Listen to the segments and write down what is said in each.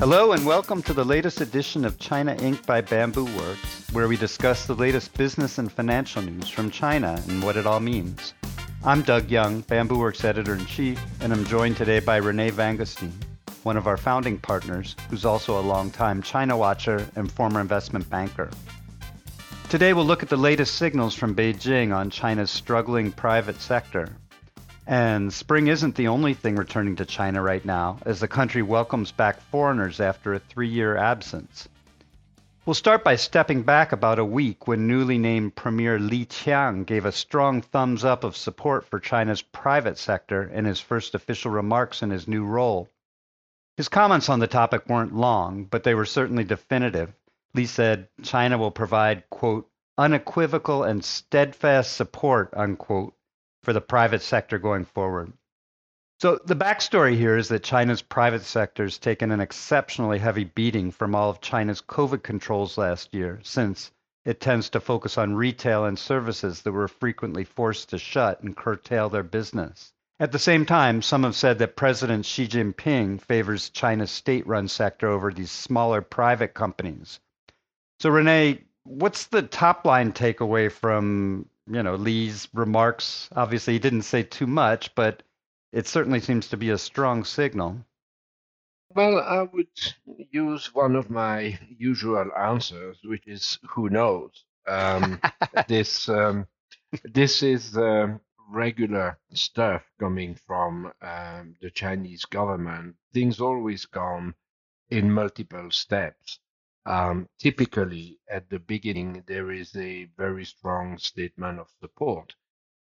Hello and welcome to the latest edition of China Inc. by Bamboo Works, where we discuss the latest business and financial news from China and what it all means. I'm Doug Young, Bamboo Works editor in chief, and I'm joined today by Renee Vangustein, one of our founding partners, who's also a longtime China watcher and former investment banker. Today we'll look at the latest signals from Beijing on China's struggling private sector and spring isn't the only thing returning to China right now, as the country welcomes back foreigners after a three year absence. We'll start by stepping back about a week when newly named Premier Li Qiang gave a strong thumbs up of support for China's private sector in his first official remarks in his new role. His comments on the topic weren't long, but they were certainly definitive. Li said China will provide, quote, unequivocal and steadfast support, unquote, for the private sector going forward. So the backstory here is that China's private sector has taken an exceptionally heavy beating from all of China's COVID controls last year, since it tends to focus on retail and services that were frequently forced to shut and curtail their business. At the same time, some have said that President Xi Jinping favors China's state run sector over these smaller private companies. So, Renee, what's the top line takeaway from you know Li's remarks. Obviously, he didn't say too much, but it certainly seems to be a strong signal. Well, I would use one of my usual answers, which is "Who knows." Um, this um, this is uh, regular stuff coming from um, the Chinese government. Things always come in multiple steps. Um, typically, at the beginning, there is a very strong statement of support.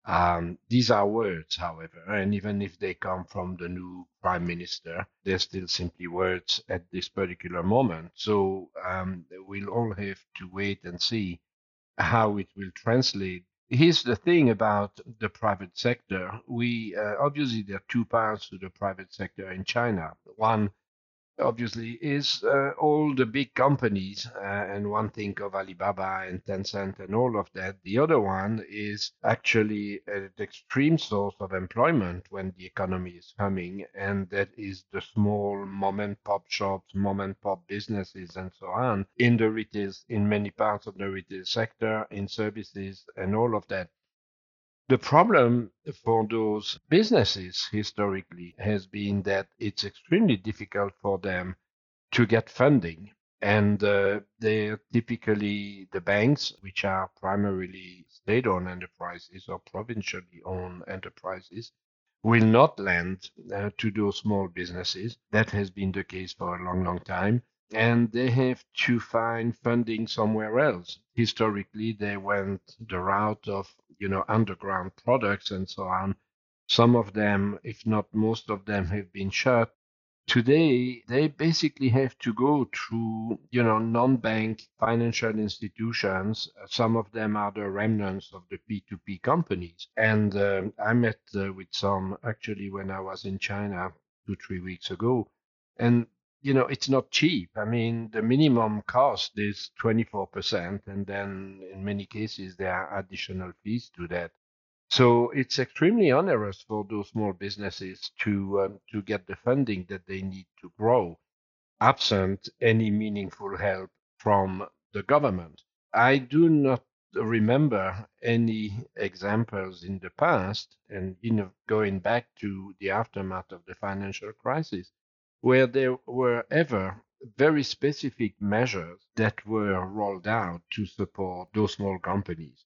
Um, these are words, however, and even if they come from the new prime minister, they're still simply words at this particular moment. So um, we'll all have to wait and see how it will translate. Here's the thing about the private sector. We uh, obviously there are two parts to the private sector in China. One obviously is uh, all the big companies uh, and one think of alibaba and tencent and all of that. The other one is actually an extreme source of employment when the economy is humming and that is the small mom and pop shops mom and pop businesses and so on in the retail in many parts of the retail sector in services and all of that the problem for those businesses historically has been that it's extremely difficult for them to get funding. And uh, they're typically the banks, which are primarily state owned enterprises or provincially owned enterprises, will not lend uh, to those small businesses. That has been the case for a long, long time and they have to find funding somewhere else. Historically, they went the route of, you know, underground products and so on. Some of them, if not most of them, have been shut. Today, they basically have to go through, you know, non-bank financial institutions. Some of them are the remnants of the P2P companies. And um, I met uh, with some actually when I was in China two, three weeks ago. And you know, it's not cheap. I mean, the minimum cost is 24%, and then in many cases, there are additional fees to that. So it's extremely onerous for those small businesses to um, to get the funding that they need to grow, absent any meaningful help from the government. I do not remember any examples in the past, and you know, going back to the aftermath of the financial crisis, where there were ever very specific measures that were rolled out to support those small companies.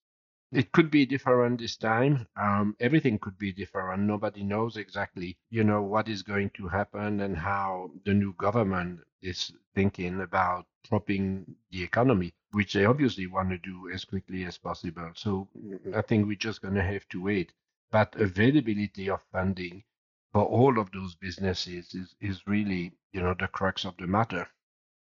It could be different this time. Um, everything could be different. Nobody knows exactly, you know, what is going to happen and how the new government is thinking about propping the economy, which they obviously want to do as quickly as possible. So I think we're just going to have to wait. But availability of funding for all of those businesses is, is really, you know, the crux of the matter.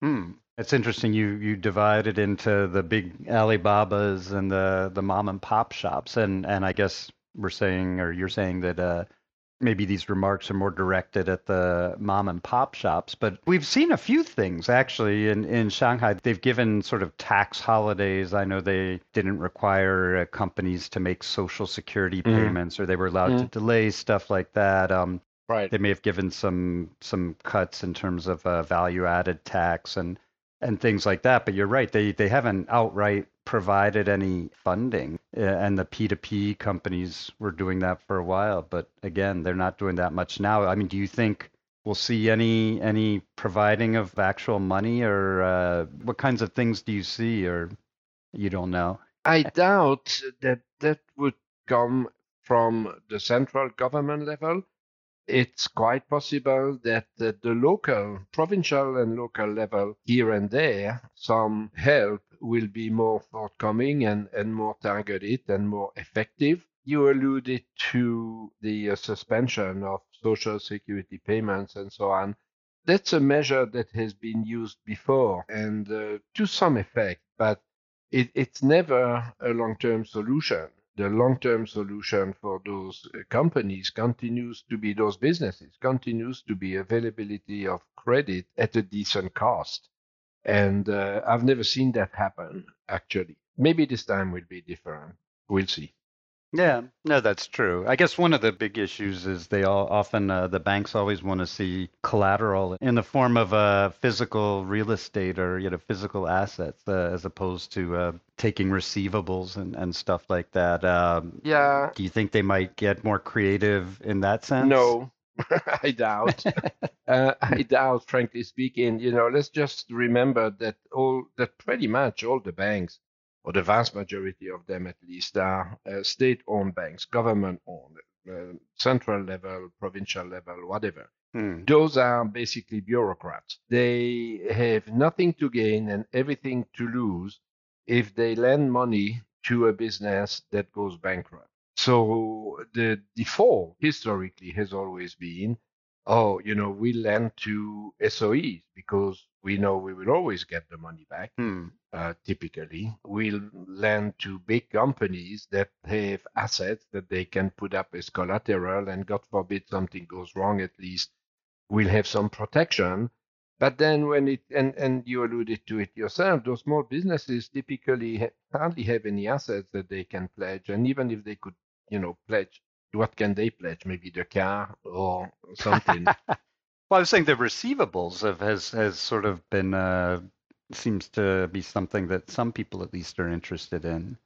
Hmm. It's interesting. You you divide it into the big Alibabas and the the mom and pop shops, and and I guess we're saying, or you're saying that uh, maybe these remarks are more directed at the mom and pop shops, but we've seen a few things actually in, in Shanghai. They've given sort of tax holidays. I know they didn't require uh, companies to make social security mm. payments or they were allowed mm. to delay stuff like that. Um, Right. They may have given some some cuts in terms of uh, value added tax and and things like that. But you're right; they they haven't outright provided any funding, uh, and the P2P companies were doing that for a while. But again, they're not doing that much now. I mean, do you think we'll see any any providing of actual money, or uh, what kinds of things do you see, or you don't know? I doubt that that would come from the central government level. It's quite possible that at the local, provincial, and local level, here and there, some help will be more forthcoming and, and more targeted and more effective. You alluded to the uh, suspension of social security payments and so on. That's a measure that has been used before and uh, to some effect, but it, it's never a long term solution. The long term solution for those uh, companies continues to be those businesses, continues to be availability of credit at a decent cost. And uh, I've never seen that happen, actually. Maybe this time will be different. We'll see. Yeah, no, that's true. I guess one of the big issues is they all often uh, the banks always want to see collateral in the form of uh, physical real estate or you know physical assets uh, as opposed to uh, taking receivables and, and stuff like that. Um, Yeah, do you think they might get more creative in that sense? no, I doubt. uh, I doubt, frankly speaking. You know, let's just remember that all that pretty much all the banks, or the vast majority of them at least, are uh, state-owned banks, government-owned, uh, central level, provincial level, whatever. Hmm. Those are basically bureaucrats. They have nothing to gain and everything to lose if they lend money to a business that goes bankrupt. So the default historically has always been, oh, you know, we lend to SOEs because we know we will always get the money back. Hmm. Uh, typically, we'll lend to big companies that have assets that they can put up as collateral, and God forbid something goes wrong, at least we'll have some protection. But then, when it and and you alluded to it yourself, those small businesses typically ha- hardly have any assets that they can pledge, and even if they could, you know, pledge, what can they pledge? Maybe the car or something. well, I was saying the receivables have, has has sort of been uh, seems to be something that some people at least are interested in.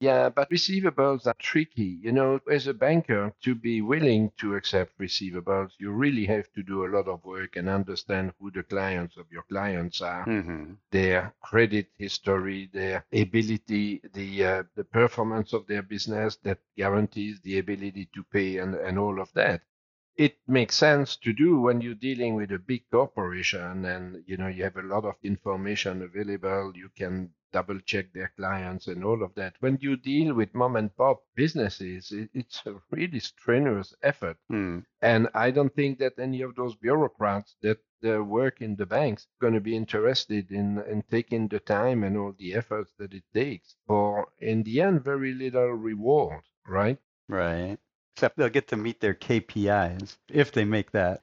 Yeah, but receivables are tricky. You know, as a banker, to be willing to accept receivables, you really have to do a lot of work and understand who the clients of your clients are, hmm their credit history, their ability, the uh, the performance of their business that guarantees the ability to pay and, and all of that. It makes sense to do when you're dealing with a big corporation and you know you have a lot of information available. You can double check their clients and all of that. When you deal with mom and pop businesses, it, it's a really strenuous effort. Hmm. And I don't think that any of those bureaucrats that uh, work in the banks going to be interested in, in taking the time and all the efforts that it takes for, in the end, very little reward, right? Right. Except they'll get to meet their KPIs if they make that.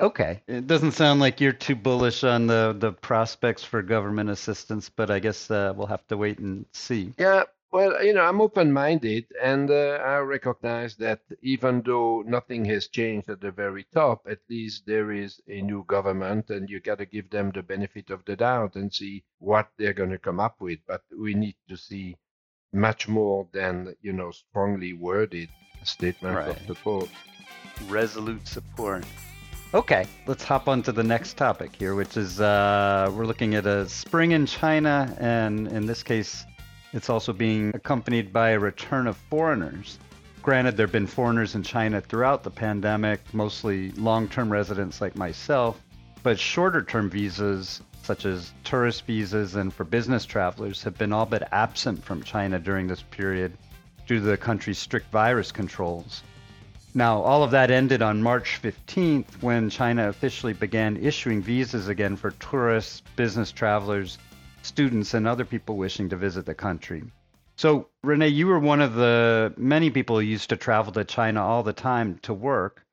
Okay. It doesn't sound like you're too bullish on the, the prospects for government assistance, but I guess uh, we'll have to wait and see. Yeah, well, you know, I'm open minded and uh, I recognize that even though nothing has changed at the very top, at least there is a new government and you got to give them the benefit of the doubt and see what they're going to come up with. But we need to see much more than, you know, strongly worded statements Right. of support. Resolute support. Okay, let's hop on to the next topic here, which is uh, we're looking at a spring in China, and in this case, it's also being accompanied by a return of foreigners. Granted, there have been foreigners in China throughout the pandemic, mostly long term residents like myself, but shorter term visas, such as tourist visas and for business travelers, have been all but absent from China during this period due to the country's strict virus controls. Now, all of that ended on March 15th when China officially began issuing visas again for tourists, business travelers, students, and other people wishing to visit the country. So, Renee, you were one of the many people who used to travel to China all the time to work,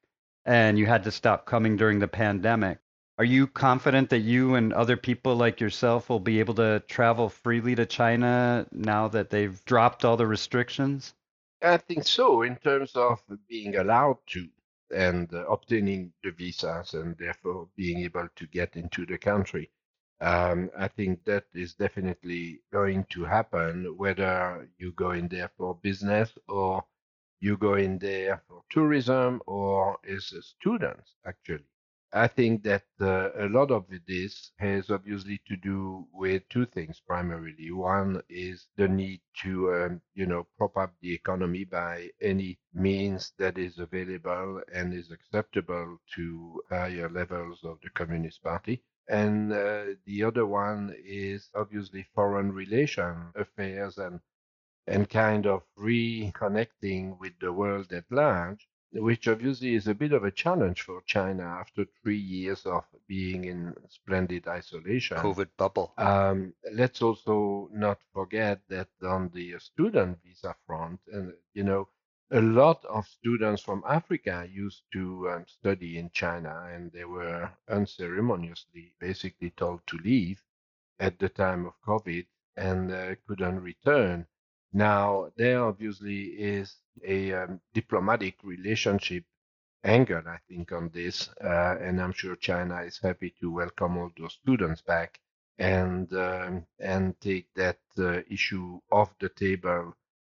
and you had to stop coming during the pandemic. Are you confident that you and other people like yourself will be able to travel freely to China now that they've dropped all the restrictions? I think so, in terms of being allowed to. and uh, obtaining the visas and therefore being able to get into the country. Um, I think that is definitely going to happen, whether you go in there for business or you go in there for tourism or as a student, actually. I think that uh, a lot of this has obviously to do with two things primarily. One is the need to, um, you know, prop up the economy by any means that is available and is acceptable to higher levels of the Communist Party. And uh, the other one is obviously foreign relation affairs and and kind of reconnecting with the world at large which obviously is a bit of a challenge for China after three years of being in splendid isolation. COVID bubble. Um, let's also not forget that on the student visa front, and you know, a lot of students from Africa used to um, study in China, and they were unceremoniously basically told to leave at the time of COVID and uh, couldn't return. Now, there obviously is a um, diplomatic relationship angle, I think, on this, uh, and I'm sure China is happy to welcome all those students back and um, and take that uh, issue off the table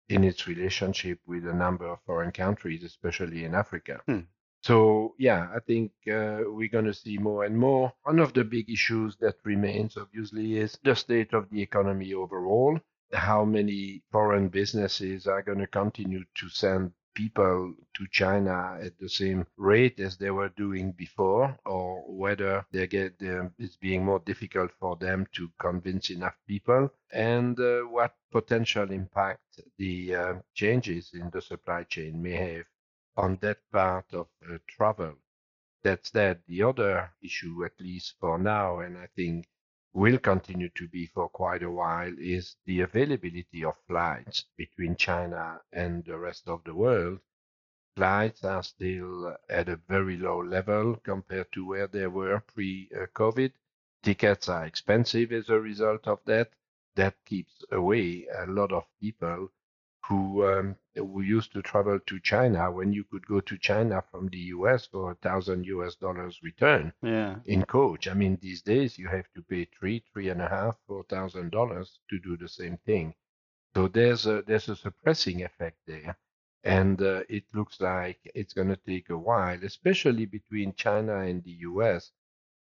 in its relationship with a number of foreign countries, especially in Africa. Hmm. So yeah, I think uh, we're going to see more and more. One of the big issues that remains, obviously, is the state of the economy overall how many foreign businesses are going to continue to send people to China at the same rate as they were doing before, or whether they get it's being more difficult for them to convince enough people, and uh, what potential impact the uh, changes in the supply chain may have on that part of uh, travel. That's that. The other issue, at least for now, and I think will continue to be for quite a while is the availability of flights between China and the rest of the world. Flights are still at a very low level compared to where they were pre COVID. Tickets are expensive as a result of that. That keeps away a lot of people who um, who used to travel to China when you could go to China from the US for a thousand US dollars return yeah. in coach. I mean, these days you have to pay three, three and a half, four thousand dollars to do the same thing. So there's a there's a suppressing effect there, and uh, it looks like it's going to take a while, especially between China and the US,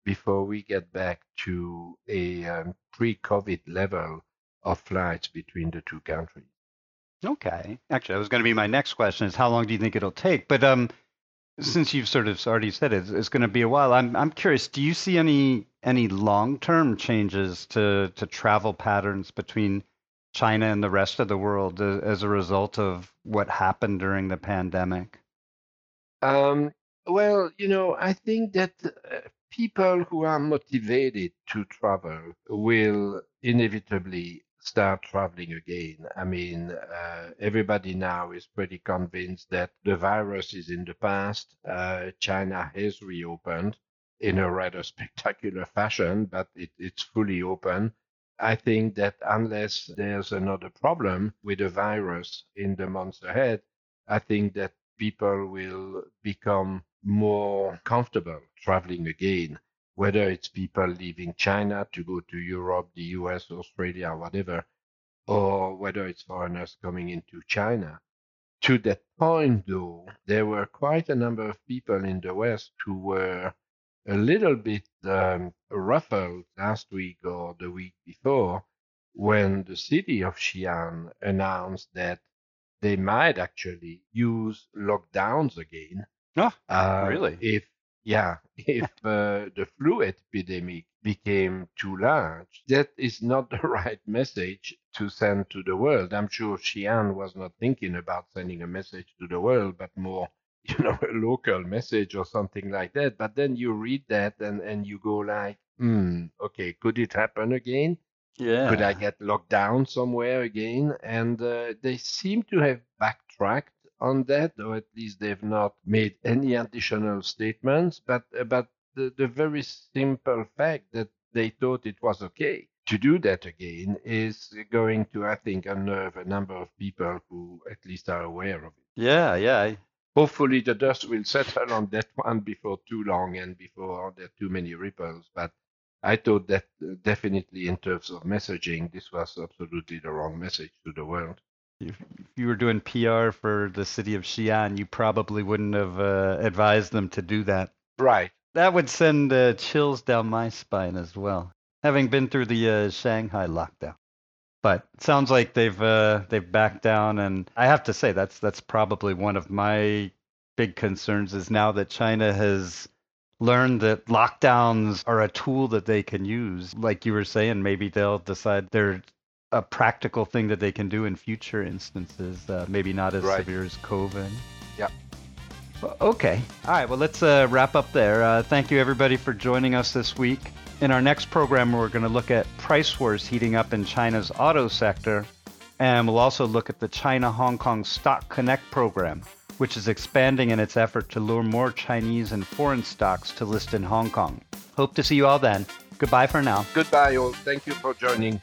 before we get back to a um, pre-COVID level of flights between the two countries. Okay. Actually, that was going to be my next question: is how long do you think it'll take? But um, since you've sort of already said it, it's going to be a while. I'm I'm curious. Do you see any any long term changes to to travel patterns between China and the rest of the world as a result of what happened during the pandemic? Um, well, you know, I think that uh, people who are motivated to travel will inevitably start traveling again. I mean, uh, everybody now is pretty convinced that the virus is in the past. Uh, China has reopened in a rather spectacular fashion, but it, it's fully open. I think that unless there's another problem with the virus in the months ahead, I think that people will become more comfortable traveling again whether it's people leaving China to go to Europe, the US, Australia, whatever, or whether it's foreigners coming into China. To that point, though, there were quite a number of people in the West who were a little bit um, ruffled last week or the week before when the city of Xi'an announced that they might actually use lockdowns again. Oh, uh, really? If yeah, if uh, the flu epidemic became too large, that is not the right message to send to the world. I'm sure Xi'an was not thinking about sending a message to the world, but more, you know, a local message or something like that. But then you read that and, and you go like, hmm, okay, could it happen again? Yeah. Could I get locked down somewhere again? And uh, they seem to have backtracked on that, or at least they've not made any additional statements. But uh, but the, the very simple fact that they thought it was okay to do that again is going to, I think, unnerve a number of people who at least are aware of it. Yeah, yeah. Hopefully the dust will settle on that one before too long and before there are too many ripples. But I thought that uh, definitely in terms of messaging, this was absolutely the wrong message to the world. If you were doing PR for the city of Xi'an, you probably wouldn't have uh, advised them to do that. Right. That would send uh, chills down my spine as well, having been through the uh, Shanghai lockdown. But it sounds like they've uh, they've backed down, and I have to say that's that's probably one of my big concerns is now that China has learned that lockdowns are a tool that they can use. Like you were saying, maybe they'll decide they're a practical thing that they can do in future instances. Uh, maybe not as Right. severe as COVID. Yeah. Well, Okay. All right. Well, let's uh, wrap up there. Uh, thank you, everybody, for joining us this week. In our next program, we're going to look at price wars heating up in China's auto sector. And we'll also look at the China Hong Kong Stock Connect program, which is expanding in its effort to lure more Chinese and foreign stocks to list in Hong Kong. Hope to see you all then. Goodbye for now. Goodbye, all. Thank you for joining.